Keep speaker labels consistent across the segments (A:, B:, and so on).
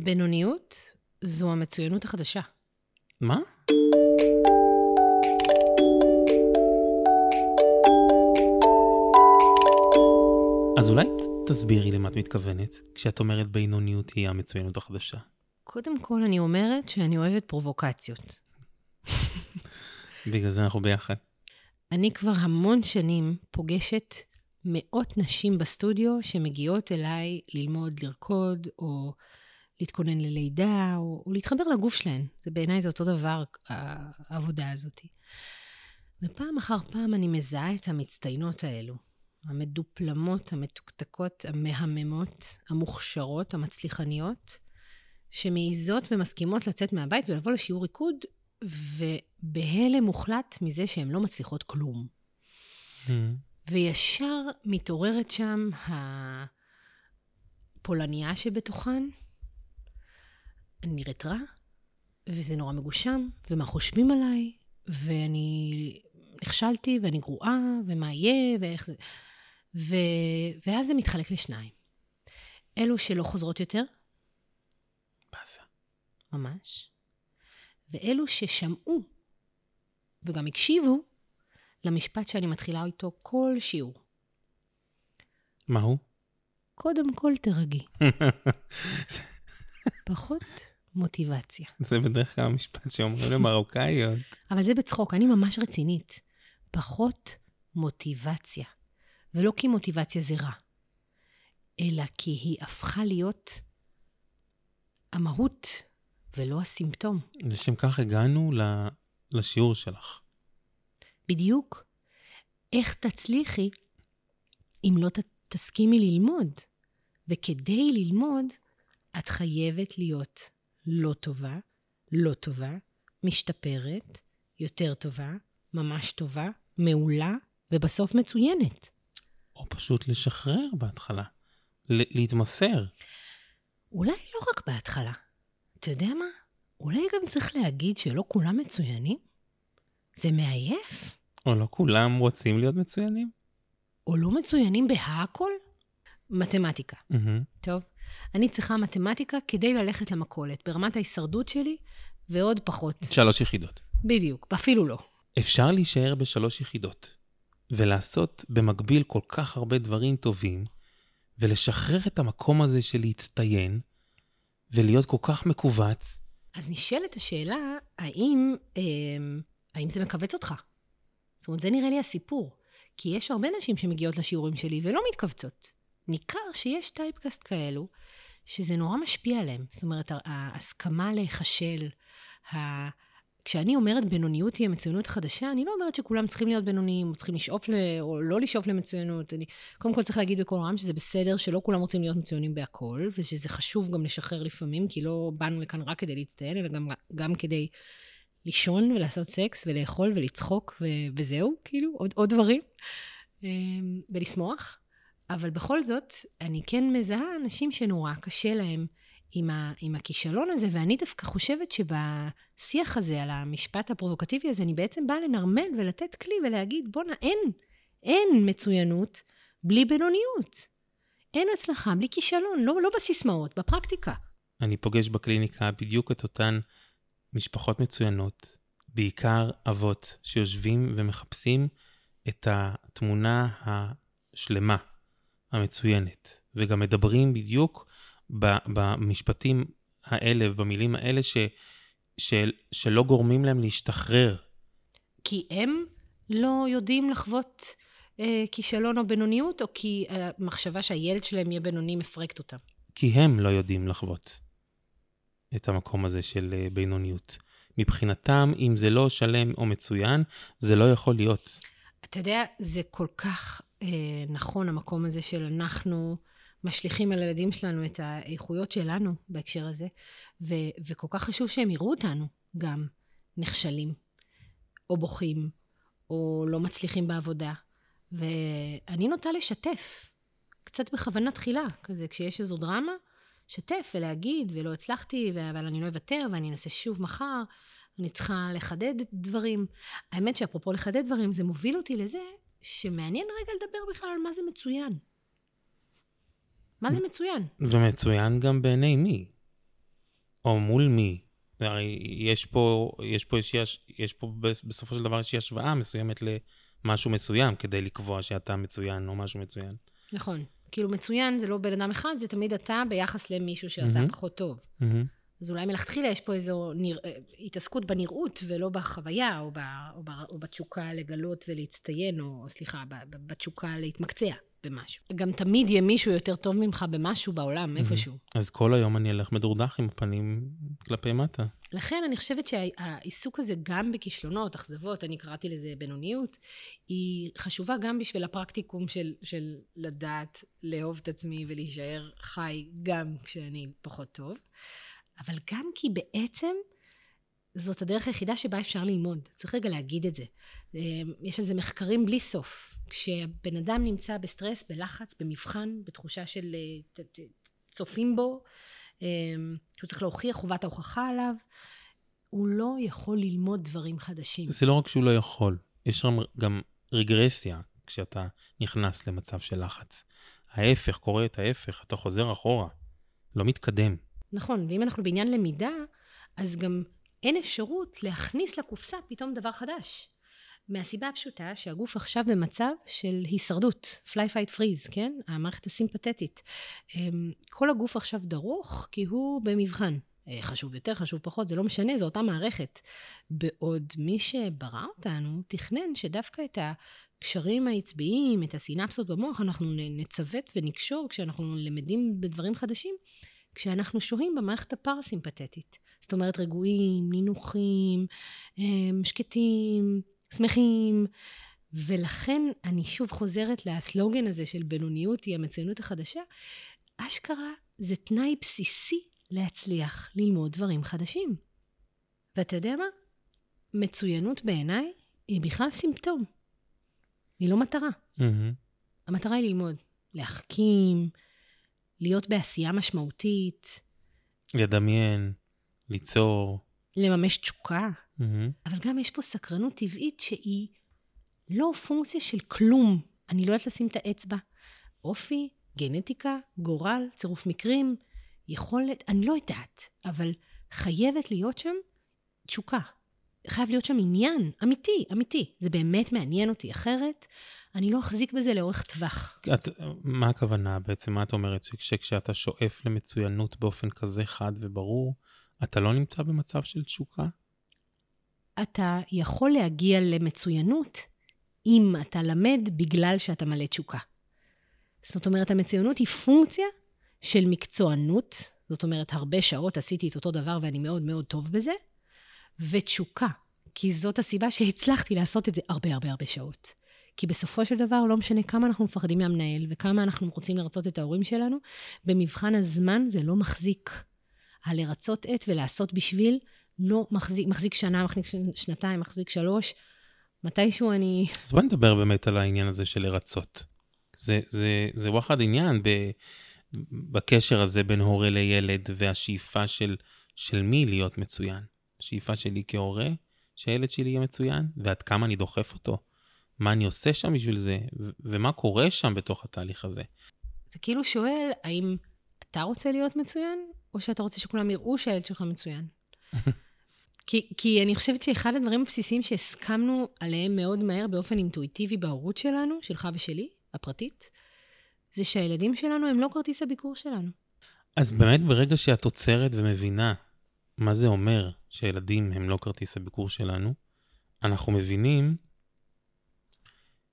A: בינוניות זו המצוינות החדשה.
B: מה? אז אולי תסבירי למה את מתכוונת, כשאת אומרת בינוניות היא המצוינות החדשה.
A: קודם כל, אני אומרת שאני אוהבת פרובוקציות.
B: בגלל זה אנחנו ביחד.
A: אני כבר המון שנים פוגשת מאות נשים בסטודיו שמגיעות אליי ללמוד לרקוד, או להתכונן ללידה, או, או להתחבר לגוף שלהן. זה בעיניי זה אותו דבר, העבודה הזאת. ופעם אחר פעם אני מזהה את המצטיינות האלו. המדופלמות, המתוקתקות, המהממות, המוכשרות, המצליחניות, שמעיזות ומסכימות לצאת מהבית ולבוא לשיעור ריקוד, ובהלם מוחלט מזה שהן לא מצליחות כלום.
B: Mm.
A: וישר מתעוררת שם הפולניה שבתוכן. אני נראית רע, וזה נורא מגושם, ומה חושבים עליי, ואני נכשלתי, ואני גרועה, ומה יהיה, ואיך זה... ו... ואז זה מתחלק לשניים. אלו שלא חוזרות יותר,
B: באסה.
A: ממש, ואלו ששמעו וגם הקשיבו למשפט שאני מתחילה איתו כל שיעור.
B: מה הוא?
A: קודם כל תרגי. פחות מוטיבציה.
B: זה בדרך כלל המשפט שאומרים למרוקאיות.
A: אבל זה בצחוק, אני ממש רצינית. פחות מוטיבציה. ולא כי מוטיבציה זה רע, אלא כי היא הפכה להיות המהות ולא הסימפטום.
B: לשם כך הגענו ל- לשיעור שלך.
A: בדיוק. איך תצליחי אם לא ת- תסכימי ללמוד? וכדי ללמוד, את חייבת להיות לא טובה, לא טובה, משתפרת, יותר טובה, ממש טובה, מעולה, ובסוף מצוינת.
B: או פשוט לשחרר בהתחלה. ל- להתמסר.
A: אולי לא רק בהתחלה. אתה יודע מה? אולי גם צריך להגיד שלא כולם מצוינים? זה מעייף?
B: או לא כולם רוצים להיות מצוינים?
A: או לא מצוינים בהכל? מתמטיקה.
B: מהמם.
A: טוב, אני צריכה מתמטיקה כדי ללכת למכולת, ברמת ההישרדות שלי, ועוד פחות.
B: שלוש יחידות.
A: בדיוק, אפילו לא.
B: אפשר להישאר בשלוש יחידות, ולעשות במקביל כל כך הרבה דברים טובים, ולשחרר את המקום הזה של להצטיין, ולהיות כל כך מכווץ.
A: אז נשאלת השאלה, האם, אה, האם זה מכווץ אותך? זאת אומרת, זה נראה לי הסיפור. כי יש הרבה נשים שמגיעות לשיעורים שלי ולא מתכווצות. ניכר שיש טייפקאסט כאלו, שזה נורא משפיע עליהם. זאת אומרת, ההסכמה להיכשל, ה... כשאני אומרת בינוניות היא המצוינות החדשה, אני לא אומרת שכולם צריכים להיות בינוניים, או צריכים לשאוף ל... או לא לשאוף למצוינות. אני... קודם כל צריך להגיד בקול רם שזה בסדר שלא כולם רוצים להיות מצוינים בהכל, ושזה חשוב גם לשחרר לפעמים, כי לא באנו לכאן רק כדי להצטיין, אלא גם, גם כדי לישון ולעשות סקס ולאכול ולצחוק ו... וזהו, כאילו, עוד, עוד דברים, אמ, ולשמוח. אבל בכל זאת, אני כן מזהה אנשים שנורא קשה להם עם, ה, עם הכישלון הזה, ואני דווקא חושבת שבשיח הזה, על המשפט הפרובוקטיבי הזה, אני בעצם באה לנרמל ולתת כלי ולהגיד, בואנה, אין, אין מצוינות בלי בינוניות. אין הצלחה בלי כישלון, לא, לא בסיסמאות, בפרקטיקה.
B: אני פוגש בקליניקה בדיוק את אותן משפחות מצוינות, בעיקר אבות שיושבים ומחפשים את התמונה השלמה, המצוינת, וגם מדברים בדיוק במשפטים האלה ובמילים האלה ש, של, שלא גורמים להם להשתחרר.
A: כי הם לא יודעים לחוות אה, כישלון או בינוניות, או כי המחשבה שהילד שלהם יהיה בינוני מפרקת אותם.
B: כי הם לא יודעים לחוות את המקום הזה של אה, בינוניות. מבחינתם, אם זה לא שלם או מצוין, זה לא יכול להיות.
A: אתה יודע, זה כל כך אה, נכון, המקום הזה של אנחנו משליכים על הילדים שלנו את האיכויות שלנו בהקשר הזה, ו- וכל כך חשוב שהם יראו אותנו גם נכשלים, או בוכים, או לא מצליחים בעבודה. ואני נוטה לשתף, קצת בכוונה תחילה, כזה, כשיש איזו דרמה, שתף ולהגיד, ולא הצלחתי, אבל אני לא אוותר, ואני אנסה שוב מחר. אני צריכה לחדד דברים. האמת שאפרופו לחדד דברים, זה מוביל אותי לזה שמעניין רגע לדבר בכלל על מה זה מצוין. מה זה מצוין?
B: ומצוין גם בעיני מי? או מול מי? הרי יש פה, יש פה, יש, יש פה בסופו של דבר איזושהי השוואה מסוימת למשהו מסוים, כדי לקבוע שאתה מצוין או משהו מצוין.
A: נכון. כאילו מצוין זה לא בן אדם אחד, זה תמיד אתה ביחס למישהו שעשה mm-hmm. פחות טוב. Mm-hmm. אז אולי מלכתחילה יש פה איזו נרא... התעסקות בנראות ולא בחוויה, או, ב... או, ב... או בתשוקה לגלות ולהצטיין, או סליחה, בתשוקה להתמקצע במשהו. גם תמיד יהיה מישהו יותר טוב ממך במשהו בעולם, איפשהו.
B: אז כל היום אני אלך מדורדך עם הפנים כלפי מטה.
A: לכן אני חושבת שהעיסוק הזה גם בכישלונות, אכזבות, אני קראתי לזה בינוניות, היא חשובה גם בשביל הפרקטיקום של, של לדעת לאהוב את עצמי ולהישאר חי גם כשאני פחות טוב. אבל גם כי בעצם זאת הדרך היחידה שבה אפשר ללמוד. צריך רגע להגיד את זה. אמ, יש על זה מחקרים בלי סוף. כשבן אדם נמצא בסטרס, בלחץ, במבחן, בתחושה של אה, צופים בו, אמ, שהוא צריך להוכיח חובת ההוכחה עליו, הוא לא יכול ללמוד דברים חדשים.
B: זה לא רק שהוא לא יכול, יש שם גם רגרסיה כשאתה נכנס למצב של לחץ. ההפך, קורה את ההפך, אתה חוזר אחורה, לא מתקדם.
A: נכון, ואם אנחנו בעניין למידה, אז גם אין אפשרות להכניס לקופסה פתאום דבר חדש. מהסיבה הפשוטה שהגוף עכשיו במצב של הישרדות, fly fight freeze, כן? המערכת הסימפתטית. אמ, כל הגוף עכשיו דרוך כי הוא במבחן. אה, חשוב יותר, חשוב פחות, זה לא משנה, זו אותה מערכת. בעוד מי שברא אותנו תכנן שדווקא את הקשרים העצביים, את הסינפסות במוח, אנחנו נצוות ונקשור כשאנחנו למדים בדברים חדשים, כשאנחנו שוהים במערכת הפרסימפטית. זאת אומרת, רגועים, נינוחים, אמ, שקטים, שמחים. ולכן אני שוב חוזרת לסלוגן הזה של בינוניות היא המצוינות החדשה. אשכרה זה תנאי בסיסי להצליח ללמוד דברים חדשים. ואתה יודע מה? מצוינות בעיניי היא בכלל סימפטום. היא לא מטרה. Mm-hmm. המטרה היא ללמוד, להחכים, להיות בעשייה משמעותית.
B: לדמיין, ליצור.
A: לממש תשוקה. Mm-hmm. אבל גם יש פה סקרנות טבעית שהיא לא פונקציה של כלום. אני לא יודעת לשים את האצבע. אופי, גנטיקה, גורל, צירוף מקרים, יכולת, אני לא יודעת, אבל חייבת להיות שם תשוקה. חייב להיות שם עניין, אמיתי, אמיתי. זה באמת מעניין אותי, אחרת אני לא אחזיק בזה לאורך טווח.
B: את, מה הכוונה בעצם? מה את אומרת? שכשאתה שואף למצוינות באופן כזה חד וברור, אתה לא נמצא במצב של תשוקה?
A: אתה יכול להגיע למצוינות אם אתה למד בגלל שאתה מלא תשוקה. זאת אומרת, המצוינות היא פונקציה של מקצוענות, זאת אומרת, הרבה שעות עשיתי את אותו דבר ואני מאוד מאוד טוב בזה, ותשוקה, כי זאת הסיבה שהצלחתי לעשות את זה הרבה הרבה הרבה שעות. כי בסופו של דבר, לא משנה כמה אנחנו מפחדים מהמנהל וכמה אנחנו רוצים לרצות את ההורים שלנו, במבחן הזמן זה לא מחזיק. הלרצות את ולעשות בשביל לא מחזיק, מחזיק שנה, מחזיק שנתיים, מחזיק שלוש. מתישהו אני...
B: אז בוא נדבר באמת על העניין הזה של לרצות. זה, זה, זה וואחד עניין ב, בקשר הזה בין הורה לילד והשאיפה של, של מי להיות מצוין. השאיפה שלי כהורה, שהילד שלי יהיה מצוין, ועד כמה אני דוחף אותו. מה אני עושה שם בשביל זה, ומה קורה שם בתוך התהליך הזה.
A: אתה כאילו שואל, האם אתה רוצה להיות מצוין, או שאתה רוצה שכולם יראו שהילד שלך מצוין? כי, כי אני חושבת שאחד הדברים הבסיסיים שהסכמנו עליהם מאוד מהר באופן אינטואיטיבי בהורות שלנו, שלך ושלי, הפרטית, זה שהילדים שלנו הם לא כרטיס הביקור שלנו.
B: אז באמת ברגע שאת עוצרת ומבינה מה זה אומר שילדים הם לא כרטיס הביקור שלנו, אנחנו מבינים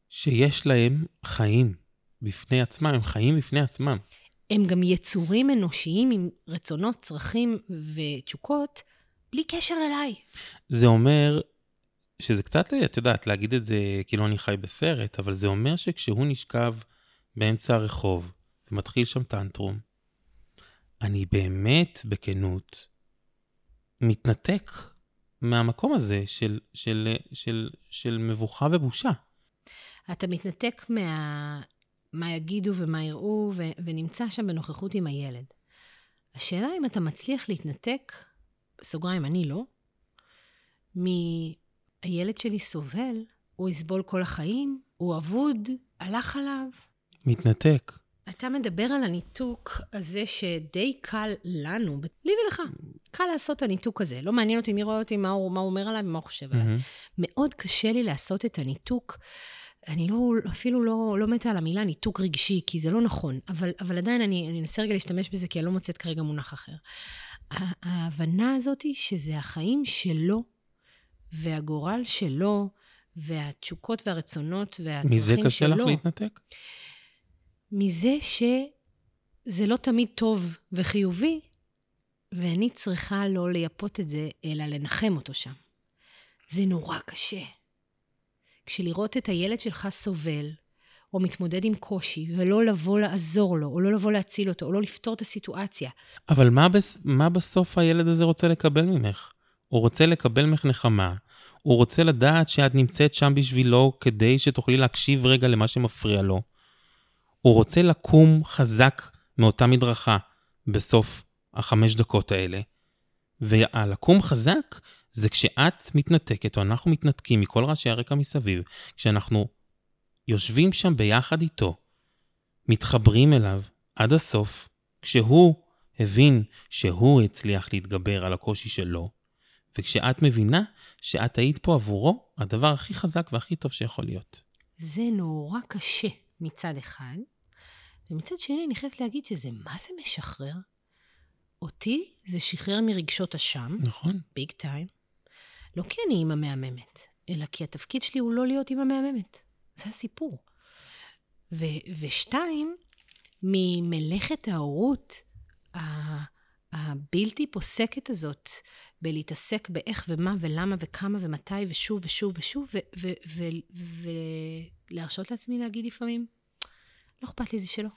B: שיש להם חיים בפני עצמם, הם חיים בפני עצמם.
A: הם גם יצורים אנושיים עם רצונות, צרכים ותשוקות, בלי קשר אליי.
B: זה אומר שזה קצת, את יודעת, להגיד את זה כאילו אני חי בסרט, אבל זה אומר שכשהוא נשכב באמצע הרחוב ומתחיל שם טנטרום, אני באמת, בכנות, מתנתק מהמקום הזה של, של, של, של מבוכה ובושה.
A: אתה מתנתק מה... מה יגידו ומה יראו, ו... ונמצא שם בנוכחות עם הילד. השאלה אם אתה מצליח להתנתק, בסוגריים, אני לא, מהילד שלי סובל, הוא יסבול כל החיים, הוא אבוד, הלך עליו.
B: מתנתק.
A: אתה מדבר על הניתוק הזה שדי קל לנו, לי ולך, קל לעשות את הניתוק הזה. לא מעניין אותי מי רואה אותי, מה הוא, מה הוא אומר עליי ומה הוא חושב עליי.
B: מהמם.
A: מאוד קשה לי לעשות את הניתוק. אני לא, אפילו לא, לא מתה על המילה ניתוק רגשי, כי זה לא נכון, אבל, אבל עדיין אני, אני אנסה רגע להשתמש בזה, כי אני לא מוצאת כרגע מונח אחר. ההבנה הזאת היא שזה החיים שלו, והגורל שלו, והתשוקות והרצונות והצרכים שלו.
B: מזה קשה לך להתנתק?
A: מזה שזה לא תמיד טוב וחיובי, ואני צריכה לא לייפות את זה, אלא לנחם אותו שם. זה נורא קשה. כשלראות את הילד שלך סובל, או מתמודד עם קושי, ולא לבוא לעזור לו, או לא לבוא להציל אותו, או לא לפתור את הסיטואציה.
B: אבל מה, בס... מה בסוף הילד הזה רוצה לקבל ממך? הוא רוצה לקבל ממך נחמה, הוא רוצה לדעת שאת נמצאת שם בשבילו כדי שתוכלי להקשיב רגע למה שמפריע לו. הוא רוצה לקום חזק מאותה מדרכה בסוף החמש דקות האלה. והלקום חזק זה כשאת מתנתקת, או אנחנו מתנתקים מכל רעשי הרקע מסביב, כשאנחנו יושבים שם ביחד איתו, מתחברים אליו עד הסוף, כשהוא הבין שהוא הצליח להתגבר על הקושי שלו, וכשאת מבינה שאת היית פה עבורו, הדבר הכי חזק והכי טוב שיכול להיות.
A: זה נורא קשה מצד אחד, ומצד שני אני חייבת להגיד שזה מה זה משחרר. אותי זה שחרר מרגשות אשם,
B: נכון.
A: ביג טיים, לא כי אני אימא מהממת, אלא כי התפקיד שלי הוא לא להיות אימא מהממת. זה הסיפור. ו- ושתיים, ממלאכת ההורות ה- הבלתי פוסקת הזאת, בלהתעסק באיך ומה ולמה וכמה ומתי ושוב ושוב ושוב, ולהרשות לעצמי להגיד לפעמים, לא אכפת לי זה שלא.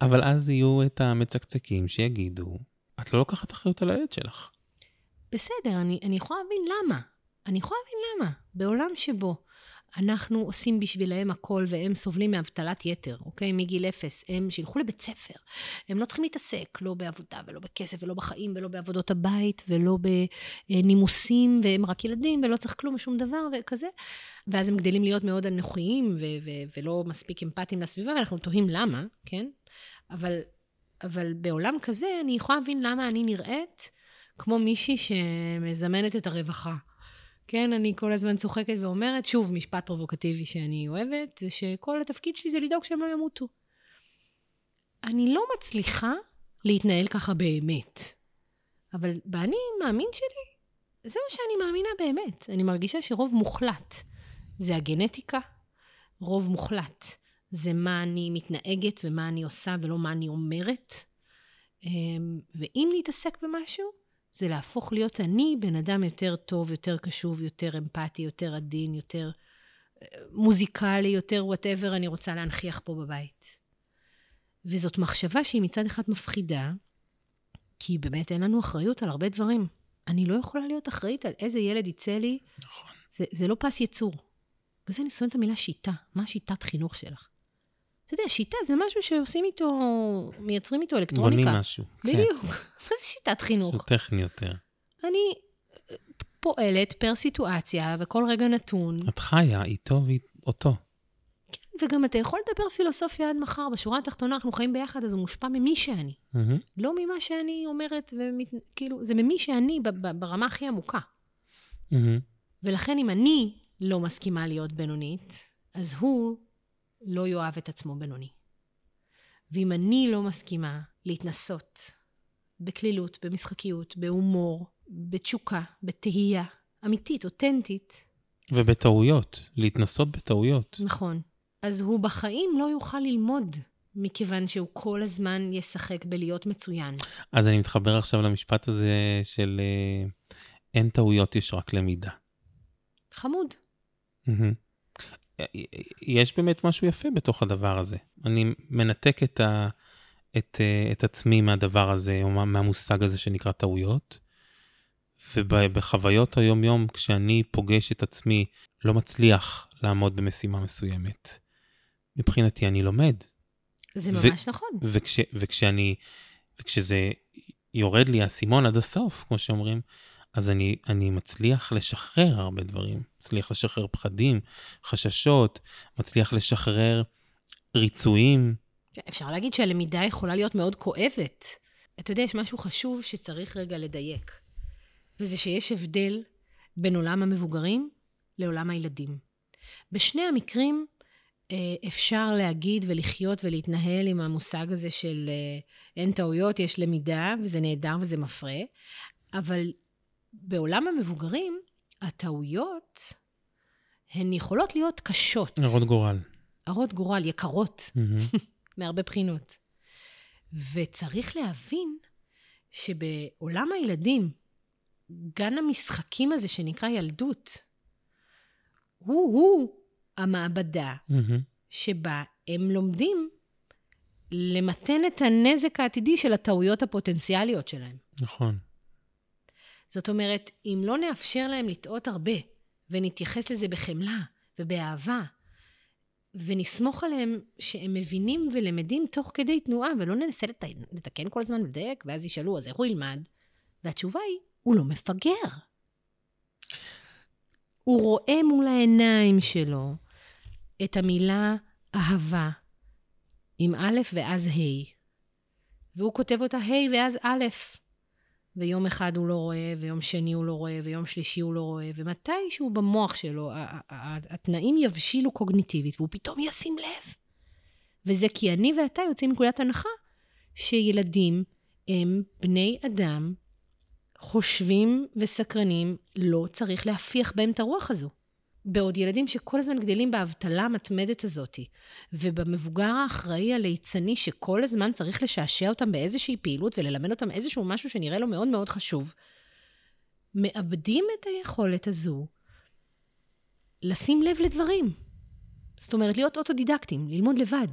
B: אבל אז יהיו את המצקצקים שיגידו, את לא לוקחת אחריות על הילד שלך.
A: בסדר, אני, אני יכולה להבין למה. אני יכולה להבין למה. בעולם שבו אנחנו עושים בשבילם הכל והם סובלים מאבטלת יתר, אוקיי? מגיל אפס, הם שילכו לבית ספר. הם לא צריכים להתעסק, לא בעבודה ולא בכסף ולא בחיים ולא בעבודות הבית ולא בנימוסים, והם רק ילדים ולא צריך כלום ושום דבר וכזה. ואז הם גדלים להיות מאוד אנוכיים ו- ו- ולא מספיק אמפתיים לסביבה, ואנחנו תוהים למה, כן? אבל, אבל בעולם כזה אני יכולה להבין למה אני נראית כמו מישהי שמזמנת את הרווחה. כן, אני כל הזמן צוחקת ואומרת, שוב, משפט פרובוקטיבי שאני אוהבת, זה שכל התפקיד שלי זה לדאוג שהם לא ימותו. אני לא מצליחה להתנהל ככה באמת. אבל באני מאמין שלי, זה מה שאני מאמינה באמת. אני מרגישה שרוב מוחלט זה הגנטיקה, רוב מוחלט זה מה אני מתנהגת ומה אני עושה ולא מה אני אומרת. אמ, ואם נתעסק במשהו, זה להפוך להיות אני בן אדם יותר טוב, יותר קשוב, יותר אמפתי, יותר עדין, יותר אה, מוזיקלי, יותר whatever אני רוצה להנכיח פה בבית. וזאת מחשבה שהיא מצד אחד מפחידה, כי באמת אין לנו אחריות על הרבה דברים. אני לא יכולה להיות אחראית על איזה ילד יצא לי.
B: נכון.
A: זה, זה לא פס יצור. וזה אני שונאת את המילה שיטה. מה השיטת חינוך שלך? אתה יודע, שיטה זה משהו שעושים איתו, מייצרים איתו אלקטרוניקה.
B: בונים משהו. כן.
A: בדיוק. מה זה שיטת חינוך?
B: משהו טכני יותר.
A: אני פועלת פר סיטואציה וכל רגע נתון,
B: את חיה איתו ואותו.
A: וגם אתה יכול לדבר פילוסופיה עד מחר. בשורה התחתונה אנחנו חיים ביחד, אז הוא מושפע ממי שאני.
B: מהמם.
A: לא ממה שאני אומרת, ומת... כאילו, זה ממי שאני ברמה הכי עמוקה.
B: מהמם.
A: ולכן אם אני לא מסכימה להיות בינונית, אז הוא לא יאהב את עצמו בינוני. ואם אני לא מסכימה להתנסות בקלילות, במשחקיות, בהומור, בתשוקה, בתהייה, אמיתית, אותנטית,
B: ובטעויות, להתנסות בטעויות.
A: נכון, אז הוא בחיים לא יוכל ללמוד, מכיוון שהוא כל הזמן ישחק בלהיות מצוין.
B: אז אני מתחבר עכשיו למשפט הזה של אה, אין טעויות, יש רק למידה.
A: חמוד.
B: מהמם. יש באמת משהו יפה בתוך הדבר הזה. אני מנתק את, ה, את, אה, את עצמי מהדבר הזה, או מה- מהמושג הזה שנקרא טעויות, ובחוויות היום-יום, כשאני פוגש את עצמי, לא מצליח לעמוד במשימה מסוימת, מבחינתי אני לומד.
A: זה
B: ו-
A: ממש נכון.
B: וכש, וכשאני, וכשזה יורד לי האסימון עד הסוף, כמו שאומרים, אז אני, אני מצליח לשחרר הרבה דברים. מצליח לשחרר פחדים, חששות, מצליח לשחרר ריצויים.
A: אפשר להגיד שהלמידה יכולה להיות מאוד כואבת. אתה יודע, יש משהו חשוב שצריך רגע לדייק, וזה שיש הבדל בין עולם המבוגרים לעולם הילדים. בשני המקרים אה, אפשר להגיד ולחיות ולהתנהל עם המושג הזה של אה, אין טעויות, יש למידה, וזה נהדר וזה מפרה, אבל בעולם המבוגרים, הטעויות הן יכולות להיות קשות.
B: הרות גורל.
A: הרות גורל, יקרות,
B: מהמם.
A: מהרבה בחינות. וצריך להבין שבעולם הילדים, גן המשחקים הזה שנקרא ילדות, הוא-הוא המעבדה
B: מהמם.
A: שבה הם לומדים למתן את הנזק העתידי של הטעויות הפוטנציאליות שלהם.
B: נכון.
A: זאת אומרת, אם לא נאפשר להם לטעות הרבה, ונתייחס לזה בחמלה ובאהבה, ונסמוך עליהם שהם מבינים ולמדים תוך כדי תנועה, ולא ננסה לת... לתקן כל הזמן ולדייק, ואז ישאלו, אז איך הוא ילמד? והתשובה היא, הוא לא מפגר. הוא רואה מול העיניים שלו את המילה אהבה, עם א' ואז ה', והוא כותב אותה ה' ואז א', ויום אחד הוא לא רואה, ויום שני הוא לא רואה, ויום שלישי הוא לא רואה, ומתישהו במוח שלו התנאים יבשילו קוגניטיבית, והוא פתאום ישים לב. וזה כי אני ואתה יוצאים מנקודת הנחה שילדים הם בני אדם חושבים וסקרנים, לא צריך להפיח בהם את הרוח הזו. בעוד ילדים שכל הזמן גדלים באבטלה המתמדת הזאת, ובמבוגר האחראי הליצני שכל הזמן צריך לשעשע אותם באיזושהי פעילות וללמד אותם איזשהו משהו שנראה לו מאוד מאוד חשוב, מאבדים את היכולת הזו לשים לב לדברים. זאת אומרת, להיות אוטודידקטים, ללמוד לבד.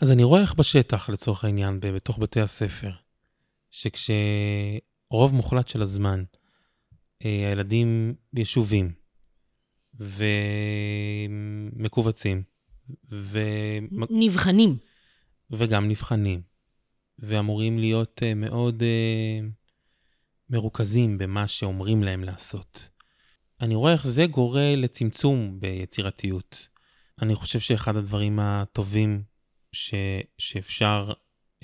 B: אז אני רואה איך בשטח, לצורך העניין, בתוך בתי הספר, שכשרוב מוחלט של הזמן אה, הילדים ישובים ומכווצים ו...
A: נבחנים.
B: וגם נבחנים, ואמורים להיות אה, מאוד אה, מרוכזים במה שאומרים להם לעשות. אני רואה איך זה גורם לצמצום ביצירתיות. אני חושב שאחד הדברים הטובים ש, שאפשר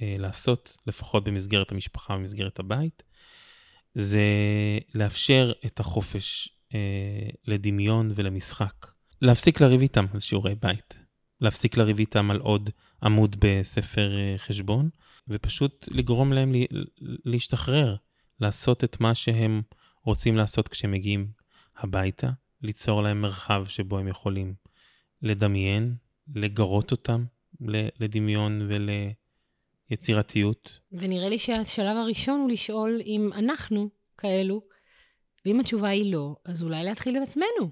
B: אה, לעשות, לפחות במסגרת המשפחה במסגרת הבית, זה לאפשר את החופש אה, לדמיון ולמשחק. להפסיק לריב איתם על שיעורי בית. להפסיק לריב איתם על עוד עמוד בספר אה, חשבון, ופשוט לגרום להם לי, להשתחרר, לעשות את מה שהם רוצים לעשות כשהם מגיעים הביתה, ליצור להם מרחב שבו הם יכולים לדמיין, לגרות אותם לדמיון וליצירתיות.
A: ונראה לי שהשלב הראשון הוא לשאול אם אנחנו כאלו, ואם התשובה היא לא, אז אולי להתחיל עם עצמנו.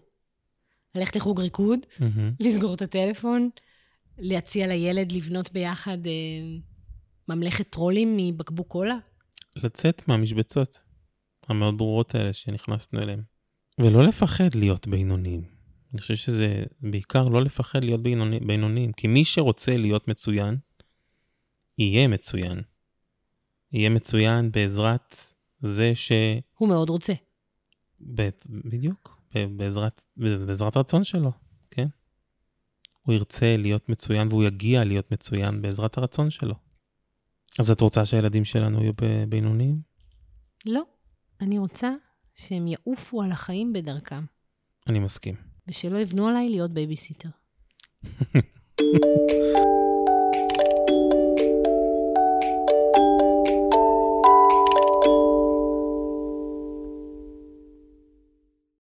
A: ללכת לחוג ריקוד,
B: מהמם.
A: לסגור את הטלפון, להציע לילד לבנות ביחד אה, ממלכת טרולים מבקבוק קולה.
B: לצאת מהמשבצות המאוד ברורות האלה שנכנסנו אליהן. ולא לפחד להיות בינוניים. אני חושב שזה בעיקר לא לפחד להיות בינוני, בינוניים, כי מי שרוצה להיות מצוין, יהיה מצוין. יהיה מצוין בעזרת זה ש...
A: הוא מאוד רוצה.
B: בדיוק, בעזרת, בעזרת רצון שלו, כן? הוא ירצה להיות מצוין והוא יגיע להיות מצוין בעזרת הרצון שלו. אז את רוצה שהילדים שלנו יהיו בינוניים?
A: לא, אני רוצה שהם יעופו על החיים בדרכם,
B: אני מסכים.
A: ושלא יבנו עליי להיות בייביסיטר.